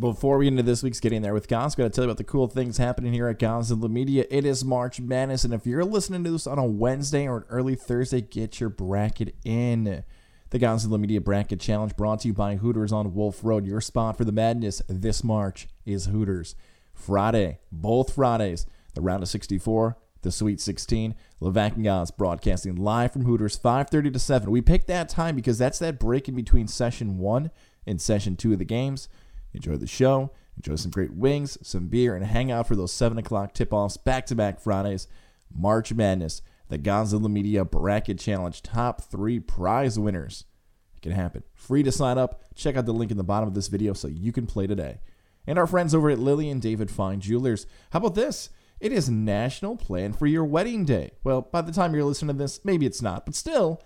Before we get into this week's Getting There with Goz, got to tell you about the cool things happening here at Gozilla Media. It is March Madness, and if you're listening to this on a Wednesday or an early Thursday, get your bracket in. The Gozilla Media Bracket Challenge brought to you by Hooters on Wolf Road. Your spot for the madness this March is Hooters. Friday, both Fridays, the round of 64, the Sweet 16. Levack and Goz broadcasting live from Hooters, 5.30 to 7. We picked that time because that's that break in between session one and session two of the games. Enjoy the show, enjoy some great wings, some beer, and hang out for those 7 o'clock tip offs back to back Fridays. March Madness, the Gozilla Media Bracket Challenge top three prize winners. It can happen. Free to sign up. Check out the link in the bottom of this video so you can play today. And our friends over at Lily and David Fine Jewelers. How about this? It is National Plan for Your Wedding Day. Well, by the time you're listening to this, maybe it's not, but still,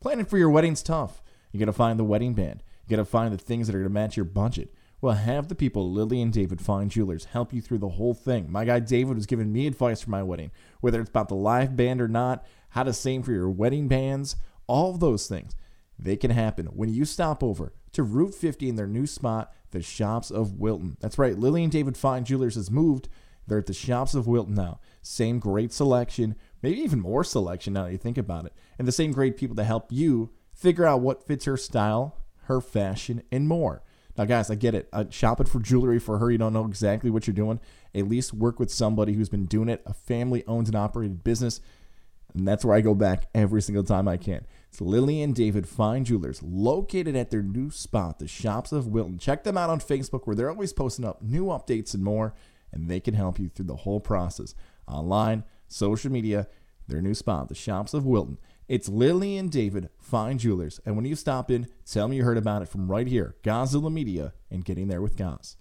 planning for your wedding's tough. You got to find the wedding band. You got to find the things that are to match your budget. Well, have the people, Lily and David Fine Jewelers, help you through the whole thing. My guy David was giving me advice for my wedding, whether it's about the live band or not, how to sing for your wedding bands, all those things. They can happen when you stop over to Route 50 in their new spot, the Shoppes of Wilton. That's right, Lily and David Fine Jewelers has moved. They're at the Shoppes of Wilton now. Same great selection, maybe even more selection now that you think about it. And the same great people to help you figure out what fits her style, her fashion, and more. Now, guys, I get it. Uh, shopping for jewelry for her, you don't know exactly what you're doing. At least work with somebody who's been doing it, a family owned and operated business. And that's where I go back every single time I can. It's Lily and David Fine Jewelers, located at their new spot, the Shoppes of Wilton. Check them out on Facebook, where they're always posting up new updates and more, and they can help you through the whole process online, social media, their new spot, the Shoppes of Wilton. It's Lily and David Fine Jewelers. And when you stop in, tell me you heard about it from right here, Gozilla Media, and Getting There with Goz.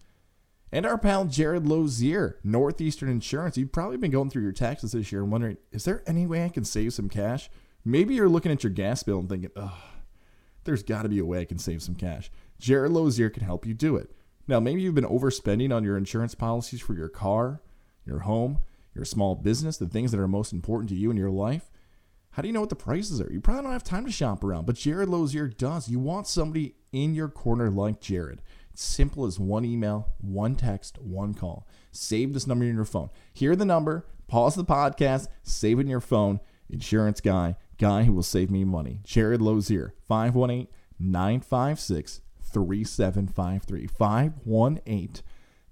And our pal Jared Lozier, Northeastern Insurance. You've probably been going through your taxes this year and wondering, is there any way I can save some cash? Maybe you're looking at your gas bill and thinking, oh, there's got to be a way I can save some cash. Jared Lozier can help you do it. Now, maybe you've been overspending on your insurance policies for your car, your home, your small business, the things that are most important to you in your life. How do you know what the prices are? You probably don't have time to shop around, but Jared Lozier does. You want somebody in your corner like Jared. It's simple as one email, one text, one call. Save this number in your phone. Hear the number, pause the podcast, save it in your phone. Insurance guy, guy who will save me money. Jared Lozier, 518 956 3753. 518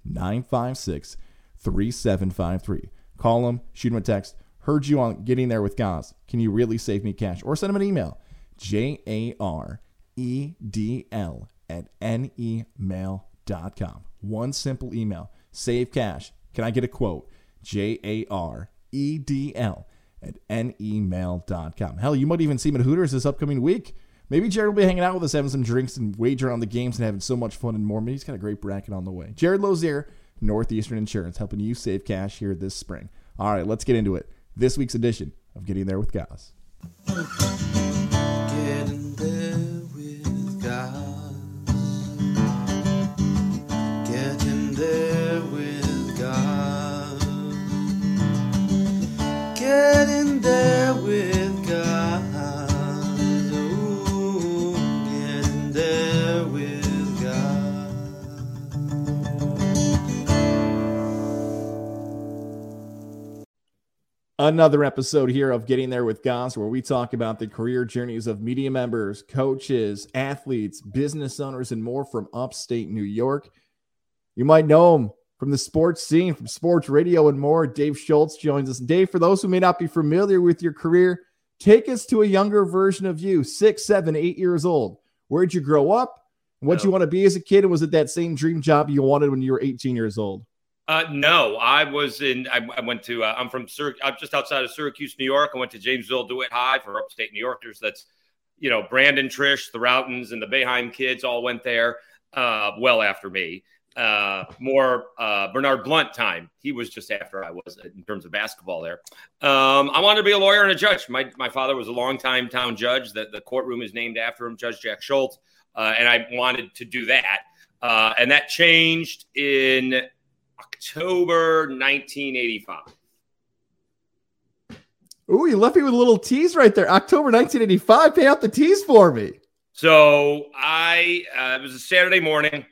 956 3753. Call him, shoot him a text Heard you on getting there with Goz. Can you really save me cash? Or send him an email. J A R E D L at N E nemail.com. One simple email. Save cash. Can I get a quote? J A R E D L at N E nemail.com. Hell, you might even see him at Hooters this upcoming week. Maybe Jared will be hanging out with us, having some drinks and wagering on the games and having so much fun and more. Maybe he's got a great bracket on the way. Jared Lozier, Northeastern Insurance, helping you save cash here this spring. All right, let's get into it this week's edition of Getting There with Goz. Another episode here of Getting There with Goz, where we talk about the career journeys of media members, coaches, athletes, business owners, and more from upstate New York. You might know him from the sports scene, from sports radio, and more. Dave Schultz joins us. Dave, for those who may not be familiar with your career, take us to a younger version of you, six, seven, eight years old. Where'd you grow up? What would you want to be as a kid? And was it that same dream job you wanted when you were 18 years old? Uh, no, I was in. I, I went to. Uh, I'm from. Syrac- I'm just outside of Syracuse, New York. I went to Jamesville DeWitt High for upstate New Yorkers. That's, you know, Brandon, Triche, the Rautins, and the Boeheim kids all went there. Uh, well after me. Uh, more uh, Bernard Blunt time. He was just after I was in terms of basketball there. Um, I wanted to be a lawyer and a judge. My my father was a longtime town judge. That the courtroom is named after him, Judge Jack Schultz. Uh, and I wanted to do that. Uh, and that changed in October 1985. Ooh, you left me with a little tease right there. October 1985. Pay out the tease for me. So I, uh, it was a Saturday morning.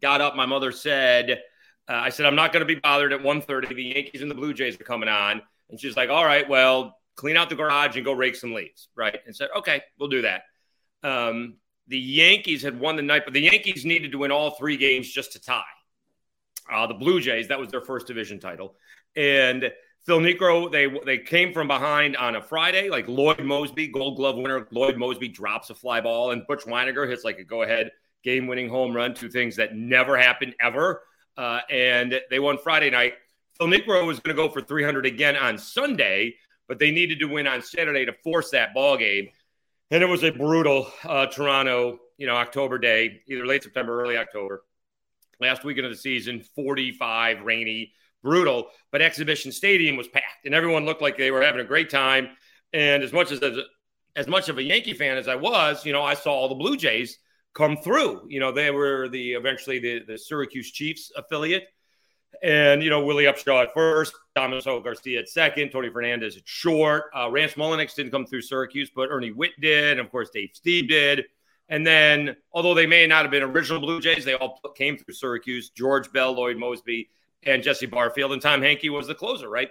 got up. My mother said, uh, I said, I'm not going to be bothered at 1.30. The Yankees and the Blue Jays are coming on. And she's like, all right, well, clean out the garage and go rake some leaves. Right. And said, okay, we'll do that. Um, the Yankees had won the night, but the Yankees needed to win all three games just to tie. Uh, the Blue Jays, that was their first division title. And Phil Niekro, they they came from behind on a Friday, like Lloyd Moseby, Gold Glove winner. Lloyd Moseby drops a fly ball, and Butch Wynegar hits like a go ahead game winning home run. Two things that never happened ever. Uh, and they won Friday night. Phil Niekro was going to go for 300 again on Sunday, but they needed to win on Saturday to force that ball game. And it was a brutal uh, Toronto, you know, October day, either late September, early October. Last weekend of the season, 45, rainy, brutal, but Exhibition Stadium was packed, and everyone looked like they were having a great time. And as much as as much of a Yankee fan as I was, you know, I saw all the Blue Jays come through. You know, they were the eventually the, the Syracuse Chiefs affiliate. And, you know, Willie Upshaw at first, Damaso Garcia at second, Tony Fernandez at short. Uh, Rance Mulliniks didn't come through Syracuse, but Ernie Whitt did. And of course, Dave Stieb did. And then, although they may not have been original Blue Jays, they all came through Syracuse. George Bell, Lloyd Moseby, and Jesse Barfield. And Tom Henke was the closer, right?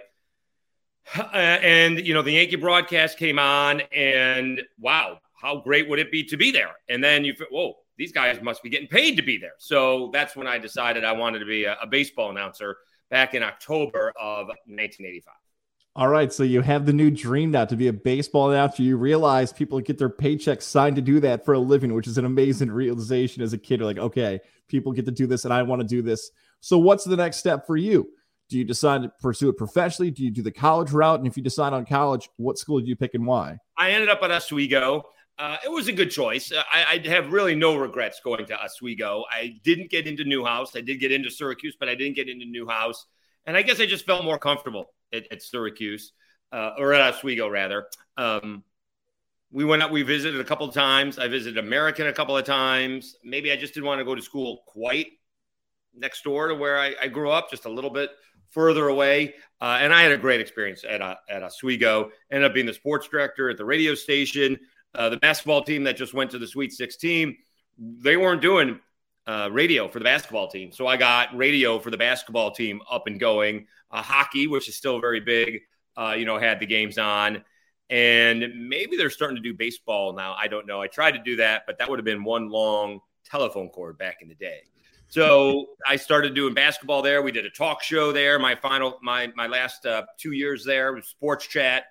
Uh, and, you know, the Yankee broadcast came on, and wow, how great would it be to be there? And then you, whoa, these guys must be getting paid to be there. So that's when I decided I wanted to be a, a baseball announcer back in October of 1985. All right, so you have the new dream now to be a baseball announcer. You realize people get their paychecks signed to do that for a living, which is an amazing realization as a kid. You're like, okay, people get to do this, and I want to do this. So, what's the next step for you? Do you decide to pursue it professionally? Do you do the college route? And if you decide on college, what school do you pick and why? I ended up at Oswego. Uh, it was a good choice. Uh, I, I, have really no regrets going to Oswego. I didn't get into Newhouse. I did get into Syracuse, but I didn't get into Newhouse. And I guess I just felt more comfortable at, at Syracuse uh, or at Oswego, rather. Um, we went up, we visited a couple of times. I visited American a couple of times. Maybe I just didn't want to go to school quite next door to where I, I grew up, just a little bit further away. Uh, and I had a great experience at, uh, at Oswego. Ended up being the sports director at the radio station. Uh, the basketball team that just went to the Sweet 16, they weren't doing uh, radio for the basketball team. So I got radio for the basketball team up and going. Uh, hockey, which is still very big, uh, you know, had the games on. And maybe they're starting to do baseball now. I don't know. I tried to do that, but that would have been one long telephone cord back in the day. So I started doing basketball there. We did a talk show there. My final, my my last uh, two years there was sports chat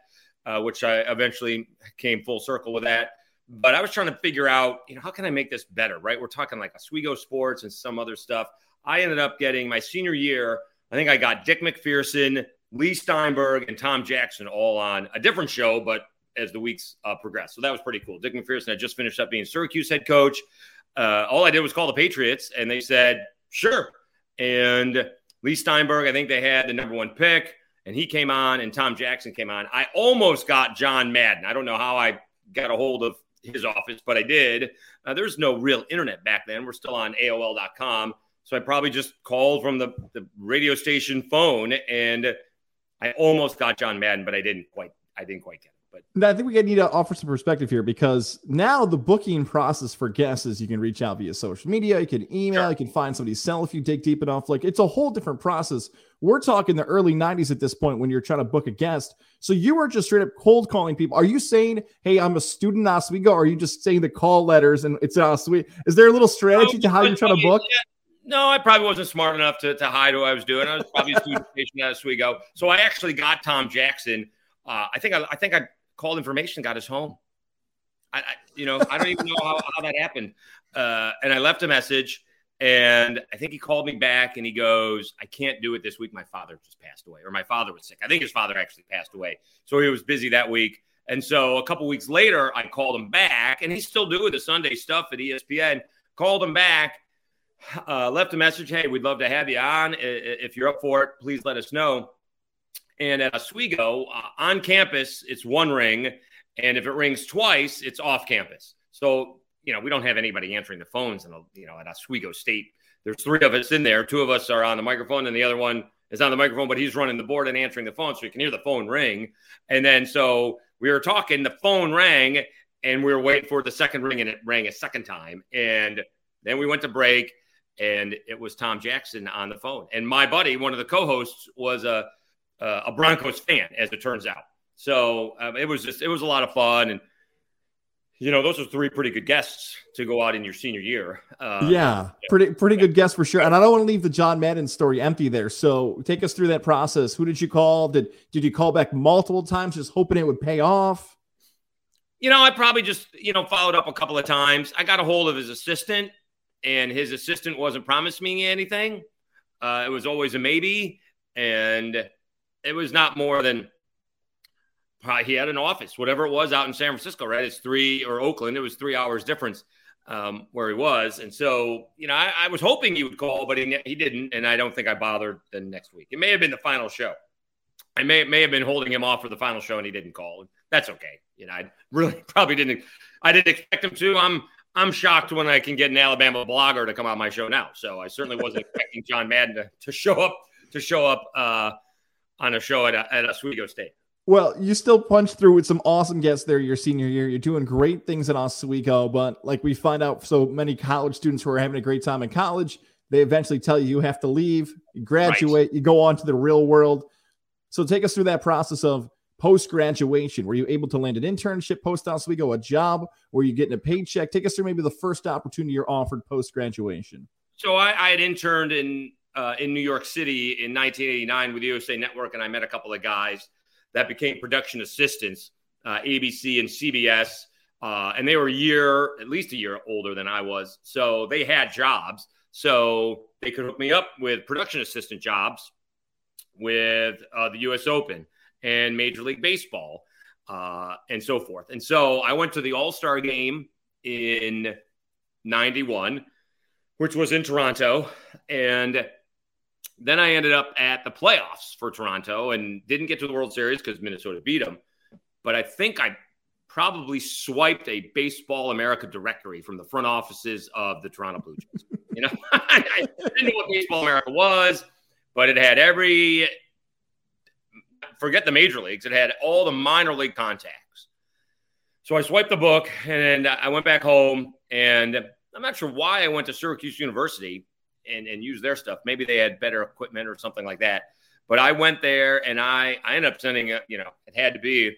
uh, which I eventually came full circle with that. But I was trying to figure out, you know, how can I make this better, right? We're talking like Oswego Sports and some other stuff. I ended up getting my senior year, I think I got Dick MacPherson, Leigh Steinberg, and Tom Jackson all on a different show, but as the weeks uh, progressed. So that was pretty cool. Dick MacPherson had just finished up being Syracuse head coach. Uh, all I did was call the Patriots, and they said, sure. And Leigh Steinberg, I think they had the number one pick and he came on and Tom Jackson came on. I almost got John Madden. I don't know how I got a hold of his office, but I did. Uh, there's no real internet back then. We're still on AOL.com. So I probably just called from the, the radio station phone and I almost got John Madden, but I didn't quite I didn't quite get it. But I think we need to offer some perspective here because now the booking process for guests is you can reach out via social media, you can email, sure. you can find somebody's cell if you dig deep enough. Like it's a whole different process. We're talking the early 90s at this point when you're trying to book a guest. So you were just straight up cold calling people. Are you saying, hey, I'm a student in Oswego? Or are you just saying the call letters and it's Oswego? Is there a little strategy to how you're trying to book? No, I probably wasn't smart enough to, to hide what I was doing. I was probably a student patient at Oswego. So I actually got Tom Jackson. Uh, I think I, I think I called information, got us home. I, I you know, I don't even know how, how that happened. Uh, and I left a message, and I think he called me back, and he goes, "I can't do it this week. My father just passed away, or my father was sick. I think his father actually passed away, so he was busy that week." And so a couple weeks later, I called him back, and he's still doing the Sunday stuff at ESPN. Called him back, uh, left a message. Hey, we'd love to have you on. If you're up for it, please let us know. And at Oswego, uh, on campus, it's one ring. And if it rings twice, it's off campus. So, you know, we don't have anybody answering the phones. And, you know, at Oswego State, there's three of us in there. Two of us are on the microphone, and the other one is on the microphone, but he's running the board and answering the phone. So you can hear the phone ring. And then so we were talking, the phone rang, and we were waiting for the second ring, and it rang a second time. And then we went to break. and it was Tom Jackson on the phone. And my buddy, one of the co-hosts, was a a Broncos fan, as it turns out. So um, it was just it was a lot of fun, and you know those are three pretty good guests to go out in your senior year. Uh, yeah, pretty pretty good guests for sure. And I don't want to leave the John Madden story empty there. So take us through that process. Who did you call? Did did you call back multiple times, just hoping it would pay off? You know, I probably just you know followed up a couple of times. I got a hold of his assistant, and his assistant wasn't promising me anything. Uh, it was always a maybe, and it was not more than he had an office, whatever it was, out in San Francisco, right? It's three or Oakland. It was three hours difference um, where he was, and so you know, I, I, was hoping he would call, but he he didn't, and I don't think I bothered the next week. It may have been the final show. I may may have been holding him off for the final show, and he didn't call. That's okay. You know, I really probably didn't. I didn't expect him to. I'm I'm shocked when I can get an Alabama blogger to come on my show now. So I certainly wasn't expecting John Madden to, to show up to show up uh, on a show at at Oswego State. Well, you still punch through with some awesome guests there your senior year. You're doing great things at Oswego, but like we find out, so many college students who are having a great time in college, they eventually tell you you have to leave, you graduate, right. you go on to the real world. So take us through that process of post graduation. Were you able to land an internship post Oswego, a job? Were you getting a paycheck? Take us through maybe the first opportunity you're offered post graduation. So I, I, had interned in uh, in New York City in 1989 with the USA Network, and I met a couple of guys that became production assistants, uh, ABC and CBS. Uh, and they were a year, at least a year older than I was. So they had jobs. So they could hook me up with production assistant jobs with uh, the US Open and Major League Baseball uh, and so forth. And so I went to the All Star game in 91, which was in Toronto. And then I ended up at the playoffs for Toronto and didn't get to the World Series because Minnesota beat them. But I think I probably swiped a Baseball America directory from the front offices of the Toronto Blue Jays. you know, I didn't know what Baseball America was, but it had every forget the major leagues. It had all the minor league contacts. So I swiped the book and I went back home and I'm not sure why I went to Syracuse University and, and use their stuff. Maybe they had better equipment or something like that. But I went there and I, I ended up sending, a, you know, it had to be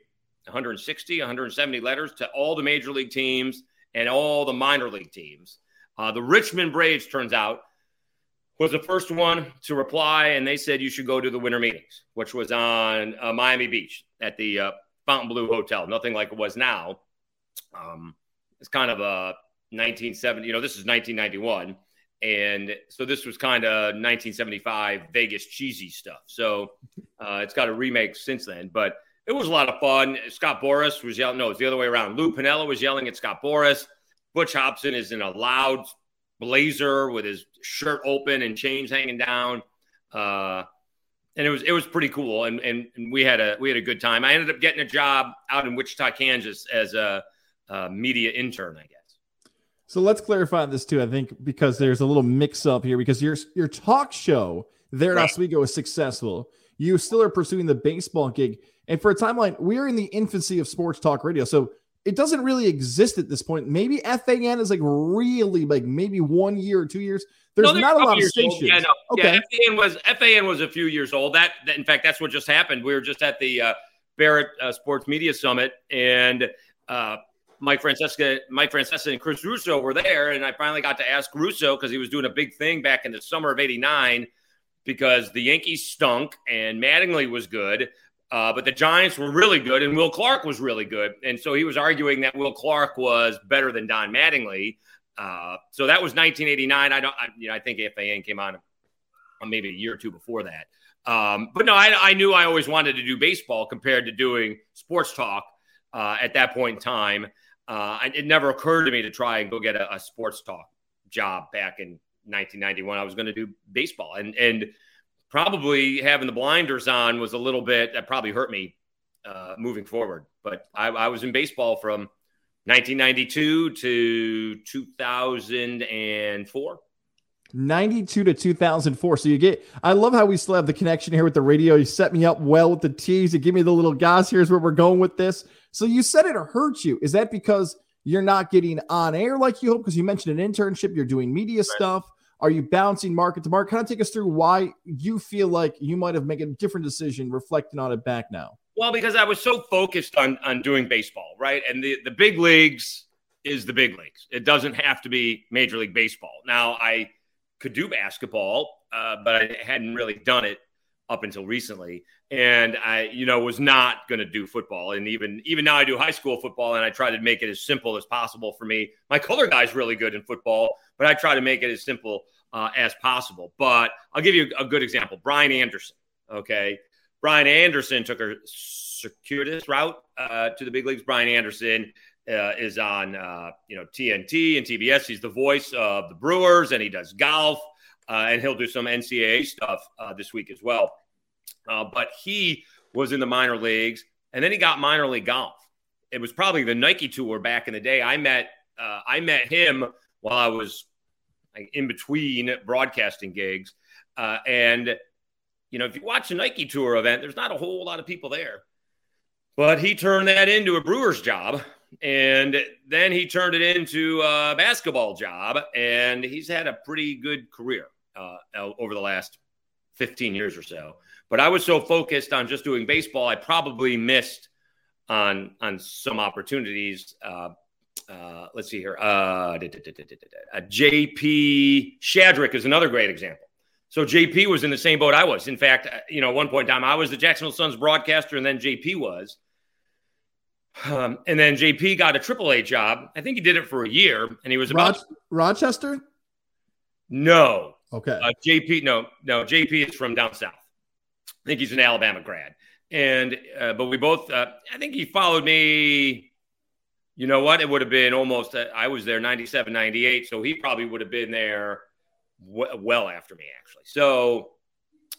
160, 170 letters to all the major league teams and all the minor league teams. Uh, the Richmond Braves, turns out, was the first one to reply, and they said you should go to the winter meetings, which was on uh, Miami Beach at the uh, Fontainebleau Hotel. Nothing like it was now. Um, it's kind of a 1970, you know, this is 1991. And so this was kind of 1975 Vegas cheesy stuff. So uh, it's got a remake since then, but it was a lot of fun. Scott Boras was yelling. No, it's the other way around. Lou Piniella was yelling at Scott Boras. Butch Hobson is in a loud blazer with his shirt open and chains hanging down. Uh, and it was it was pretty cool. And, and, and we had a we had a good time. I ended up getting a job out in Wichita, Kansas, as a, a media intern, I guess. So let's clarify this too. I think because there's a little mix up here because your your talk show there at right. Oswego is successful. You still are pursuing the baseball gig, and for a timeline, we are in the infancy of sports talk radio. So it doesn't really exist at this point. Maybe FAN is like really like maybe one year or two years. There's no, not a lot of stations. Yeah, no. Okay. Yeah, FAN was FAN was a few years old. That, that in fact, that's what just happened. We were just at the uh, Barrett uh, Sports Media Summit, and uh, Mike Francesca, Mike Francesa, and Chris Russo were there, and I finally got to ask Russo because he was doing a big thing back in the summer of '89 because the Yankees stunk and Mattingly was good, uh, but the Giants were really good and Will Clark was really good, and so he was arguing that Will Clark was better than Don Mattingly. Uh, so that was 1989. I don't, I, you know, I think FAN came on maybe a year or two before that. Um, but no, I, I, knew I always wanted to do baseball compared to doing sports talk uh, at that point in time. Uh, it never occurred to me to try and go get a, a sports talk job back in 1991. I was going to do baseball, and and probably having the blinders on was a little bit that probably hurt me uh, moving forward. But I, I was in baseball from 1992 to 2004. 92 to 2004. So you get, I love how we still have the connection here with the radio. You set me up well with the tease. You give me the little guys. Here's where we're going with this. So you said it hurt you. Is that because you're not getting on air like you hope? Because you mentioned an internship, you're doing media right. stuff. Are you bouncing market to market? Kind of take us through why you feel like you might have made a different decision reflecting on it back now. Well, because I was so focused on on doing baseball, right? And the the big leagues is the big leagues. It doesn't have to be Major League Baseball. Now, I could do basketball, uh, but I hadn't really done it up until recently. And i you know was not going to do football. And even even now i do high school football and i try to make it as simple as possible for me. My color guy's really good in football but i try to make it as simple uh, as possible. But i'll give you a good example brian anderson okay? Brian anderson took a circuitous route uh, to the big leagues. Brian anderson uh, is on uh, you know tnt and tbs he's the voice of the brewers and he does golf uh, and he'll do some NCAA stuff uh, this week as well. Uh, but he was in the minor leagues, and then he got minor league golf. It was probably the Nike tour back in the day. I met uh, I met him while I was in between broadcasting gigs, and you know if you watch a Nike tour event, there's not a whole lot of people there. But he turned that into a brewer's job and then he turned it into a basketball job and he's had a pretty good career uh, over the last 15 years or so. But I was so focused on just doing baseball, I probably missed on on some opportunities. Uh, uh, let's see here. Uh, JP Shadrick is another great example. So JP was in the same boat I was. In fact, uh, you know, at one point in time, I was the Jacksonville Suns broadcaster, and then JP was. Um, and then JP got a AAA job. I think he did it for a year, and he was about Rochester. No, Okay. Uh, JP, no, no, JP is from down south. I think he's an Alabama grad. And, uh, but we both, uh, I think he followed me. You know what? It would have been almost, uh, I was there 97, 98. So he probably would have been there w- well after me, actually. So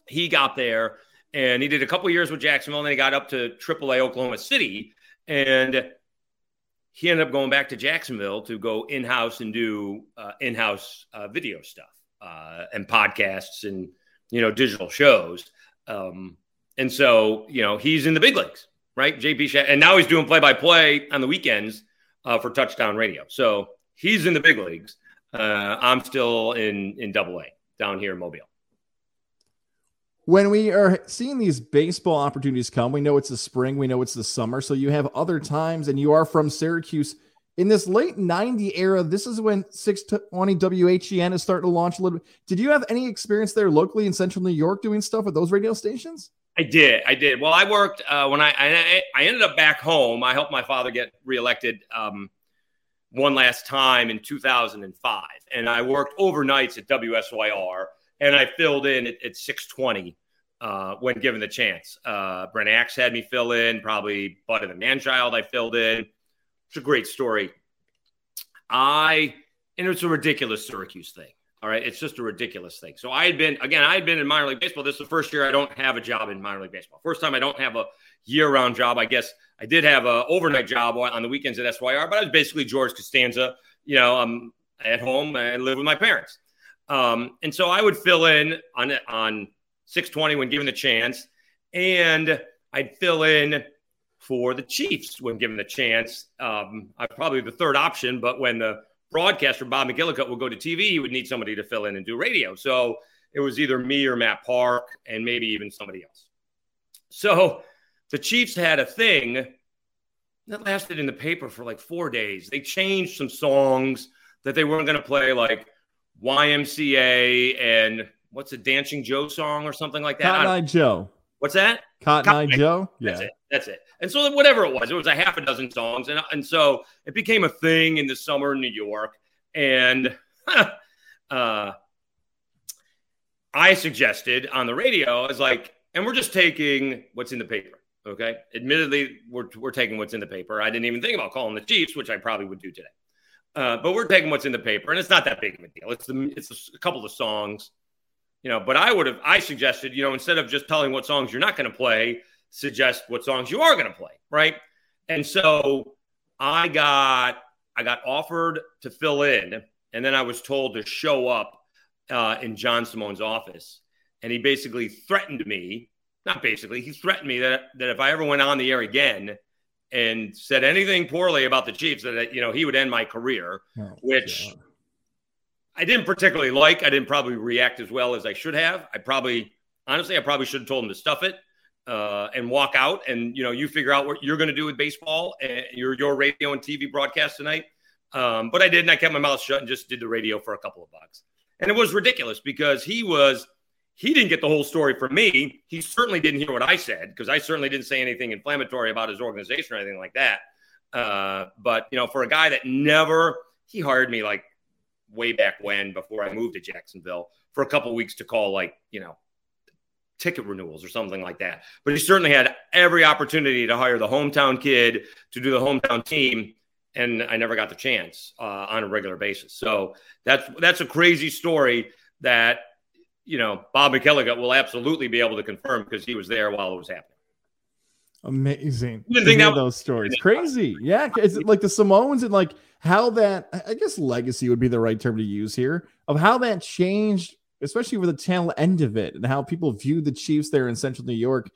he got there and he did a couple years with Jacksonville and then he got up to AAA Oklahoma City. And he ended up going back to Jacksonville to go in house and do uh, in house uh, video stuff uh, and podcasts and you know digital shows. Um, and so you know he's in the big leagues, right? JP and now he's doing play by play on the weekends uh, for Touchdown Radio. So he's in the big leagues. Uh, I'm still in in Double A down here in Mobile. When we are seeing these baseball opportunities come, we know it's the spring, we know it's the summer, so you have other times, and you are from Syracuse in this late 90 era, this is when 620 WHEN is starting to launch a little bit. Did you have any experience there locally in central New York doing stuff with those radio stations? I did. I did. Well, I worked uh, when I, I, I ended up back home. I helped my father get reelected um, one last time in 2005, and I worked overnights at WSYR, and I filled in at, at 620 uh, when given the chance. Uh, Brent Axe had me fill in, probably Bud and the Manchild I filled in. It's a great story. I, and it's a ridiculous Syracuse thing. All right. It's just a ridiculous thing. So I had been, again, I had been in minor league baseball. This is the first year I don't have a job in minor league baseball. First time I don't have a year round job. I guess I did have a overnight job on the weekends at SYR, but I was basically George Costanza. You know, I'm at home and live with my parents. Um, and so I would fill in on, on 620 when given the chance. And I'd fill in for the Chiefs when given the chance. Um, I'm probably the third option, but when the broadcaster Bob McElligott would go to TV, he would need somebody to fill in and do radio. So it was either me or Matt Park, and maybe even somebody else. So the Chiefs had a thing that lasted in the paper for like four days. They changed some songs that they weren't going to play, like YMCA and what's a Dancing Joe song or something like that. Cotton Eye Joe. What's that? Cotton, Eye Joe. Yeah. That's it. That's it. And so whatever it was, it was a half a dozen songs, and and so it became a thing in the summer in New York. And uh, I suggested on the radio, I was like, and we're just taking what's in the paper. Okay. Admittedly, we're, we're taking what's in the paper. I didn't even think about calling the Chiefs, which I probably would do today. Uh, but we're taking what's in the paper, and it's not that big of a deal. It's the it's a couple of songs, you know. But I would have I suggested, you know, instead of just telling what songs you're not going to play, suggest what songs you are going to play, right? And so I got I got offered to fill in, and then I was told to show up uh, in John Simone's office, and he basically threatened me. Not basically, he threatened me that that if I ever went on the air again and said anything poorly about the Chiefs, that you know he would end my career. Oh, which I didn't particularly like. I didn't probably react as well as I should have. I probably, honestly, I probably should have told him to stuff it uh, and walk out. And you know, you figure out what you're going to do with baseball and your your radio and TV broadcast tonight. Um, but I didn't. I kept my mouth shut and just did the radio for a couple of bucks. And it was ridiculous because he was he didn't get the whole story from me. He certainly didn't hear what I said because I certainly didn't say anything inflammatory about his organization or anything like that. Uh, but you know, for a guy that never he hired me like way back when before I moved to Jacksonville for a couple weeks to call like you know ticket renewals or something like that. But he certainly had every opportunity to hire the hometown kid to do the hometown team, and I never got the chance uh, on a regular basis. So that's that's a crazy story that you know Bob McElligott will absolutely be able to confirm because he was there while it was happening. Amazing. You didn't think that those stories crazy? Yeah, it's like the Samoans and like how that I guess legacy would be the right term to use here of how that changed, especially with the tail end of it and how people viewed the Chiefs there in Central New York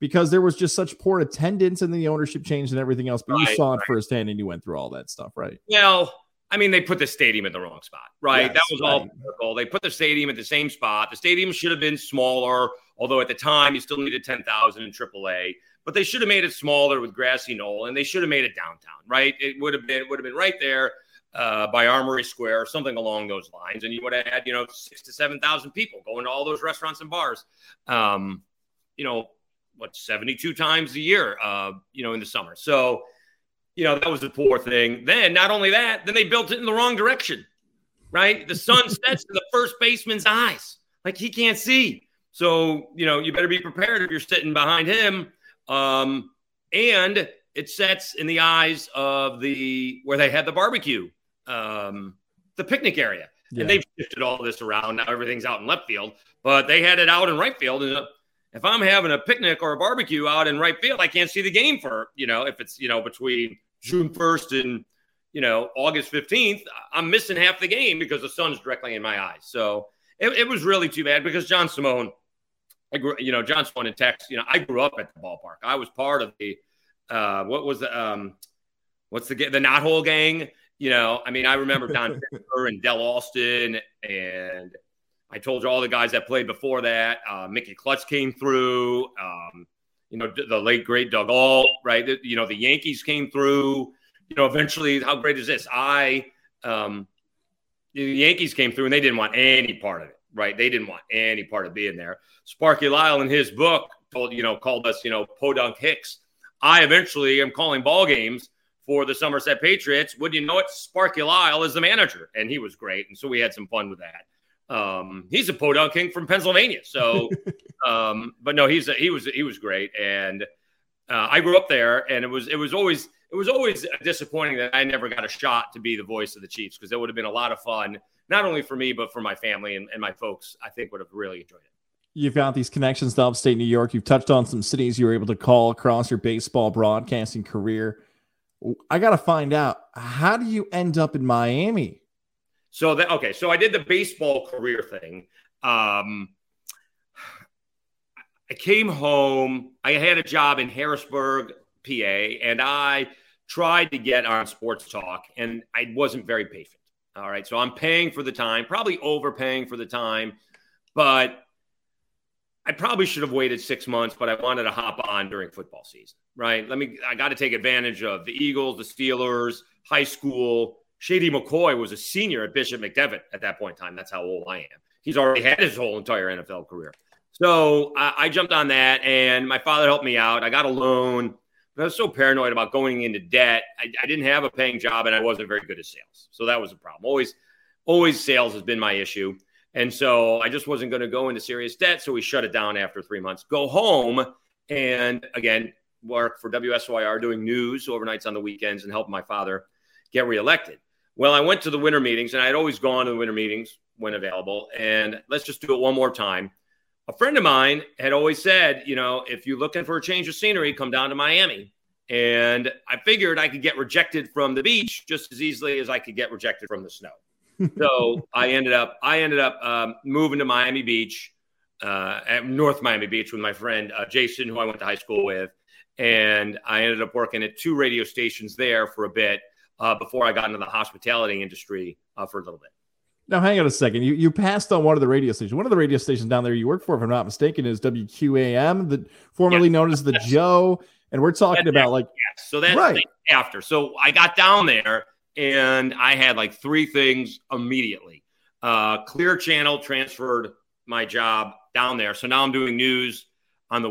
because there was just such poor attendance and the ownership change and everything else. But right, you saw it right. firsthand and you went through all that stuff, right? Well, I mean, they put the stadium in the wrong spot, right? Yes, that was all political. They put the stadium at the same spot. The stadium should have been smaller, although at the time you still needed 10,000 in AAA but they should have made it smaller with grassy knoll and they should have made it downtown, right? It would have been would have been right there uh, by Armory Square or something along those lines, and you would have had you know six to seven thousand people going to all those restaurants and bars. Um, you know what, seventy two times a year, uh, you know, in the summer. So you know that was a poor thing. Then not only that, then they built it in the wrong direction, right? The sun sets in the first baseman's eyes, like he can't see. So you know you better be prepared if you're sitting behind him um, and it sets in the eyes of the where they had the barbecue, um, the picnic area. Yeah. And they've shifted all this around. Now everything's out in left field, but they had it out in right field. And uh, if I'm having a picnic or a barbecue out in right field, I can't see the game for, you know, if it's, you know, between June 1st and, you know, August 15th, I'm missing half the game because the sun's directly in my eyes. So it, it was really too bad because John Simone I grew, you know, John Swan in Texas. You know, I grew up at the ballpark. I was part of the, uh, what was the, um, what's the the Knothole Gang? You know, I mean, I remember Don Fisher and Dell Austin and I told you all the guys that played before that. Uh, Mickey Klutts came through. Um, you know, the late great Doug Ault, right? You know, the Yankees came through. You know, eventually, how great is this? I, um, the Yankees came through, and they didn't want any part of it right? They didn't want any part of being there. Sparky Lyle in his book told, you know, called us, you know, podunk hicks. I eventually am calling ball games for the Somerset Patriots. Would you know it? Sparky Lyle is the manager, and he was great. And so we had some fun with that. Um, he's a podunk king from Pennsylvania. So, um, but no, he's a, he was he was great, and uh, I grew up there, and it was it was always it was always disappointing that I never got a shot to be the voice of the Chiefs because that would have been a lot of fun not only for me, but for my family and, and my folks, I think would have really enjoyed it. You've got these connections to upstate New York. You've touched on some cities you were able to call across your baseball broadcasting career. I got to find out how do you end up in Miami? So that okay, so I did the baseball career thing. Um, I came home. I had a job in Harrisburg, PA, and I tried to get on sports talk, and I wasn't very patient. All right. So I'm paying for the time, probably overpaying for the time, but I probably should have waited six months, but I wanted to hop on during football season, right? Let me, I got to take advantage of the Eagles, the Steelers, high school. Shady McCoy was a senior at Bishop McDevitt at that point in time. That's how old I am. He's already had his whole entire NFL career. So I, I jumped on that, and my father helped me out. I got a loan. but I was so paranoid about going into debt. I, I, didn't have a paying job and I wasn't very good at sales. So that was a problem. Always, always sales has been my issue. And so I just wasn't going to go into serious debt. So we shut it down after three months. Go home and again, work for WSYR doing news overnights on the weekends and help my father get reelected. Well, I went to the winter meetings and I had always gone to the winter meetings when available. And let's just do it one more time a friend of mine had always said, you know, if you're looking for a change of scenery, come down to Miami. And I figured I could get rejected from the beach just as easily as I could get rejected from the snow. so I ended up, I ended up um, moving to Miami Beach, uh, at North Miami Beach with my friend uh, Jason, who I went to high school with, and I ended up working at two radio stations there for a bit uh, before I got into the hospitality industry uh, for a little bit. Now, hang on a second. You you passed on one of the radio stations. One of the radio stations down there you work for, if I'm not mistaken, is WQAM, the formerly Yeah. known as the Joe. And we're talking That's about like Yes. So that's Right. after. So I got down there and I had like three things immediately. Uh, Clear Channel transferred my job down there. So now I'm doing news on the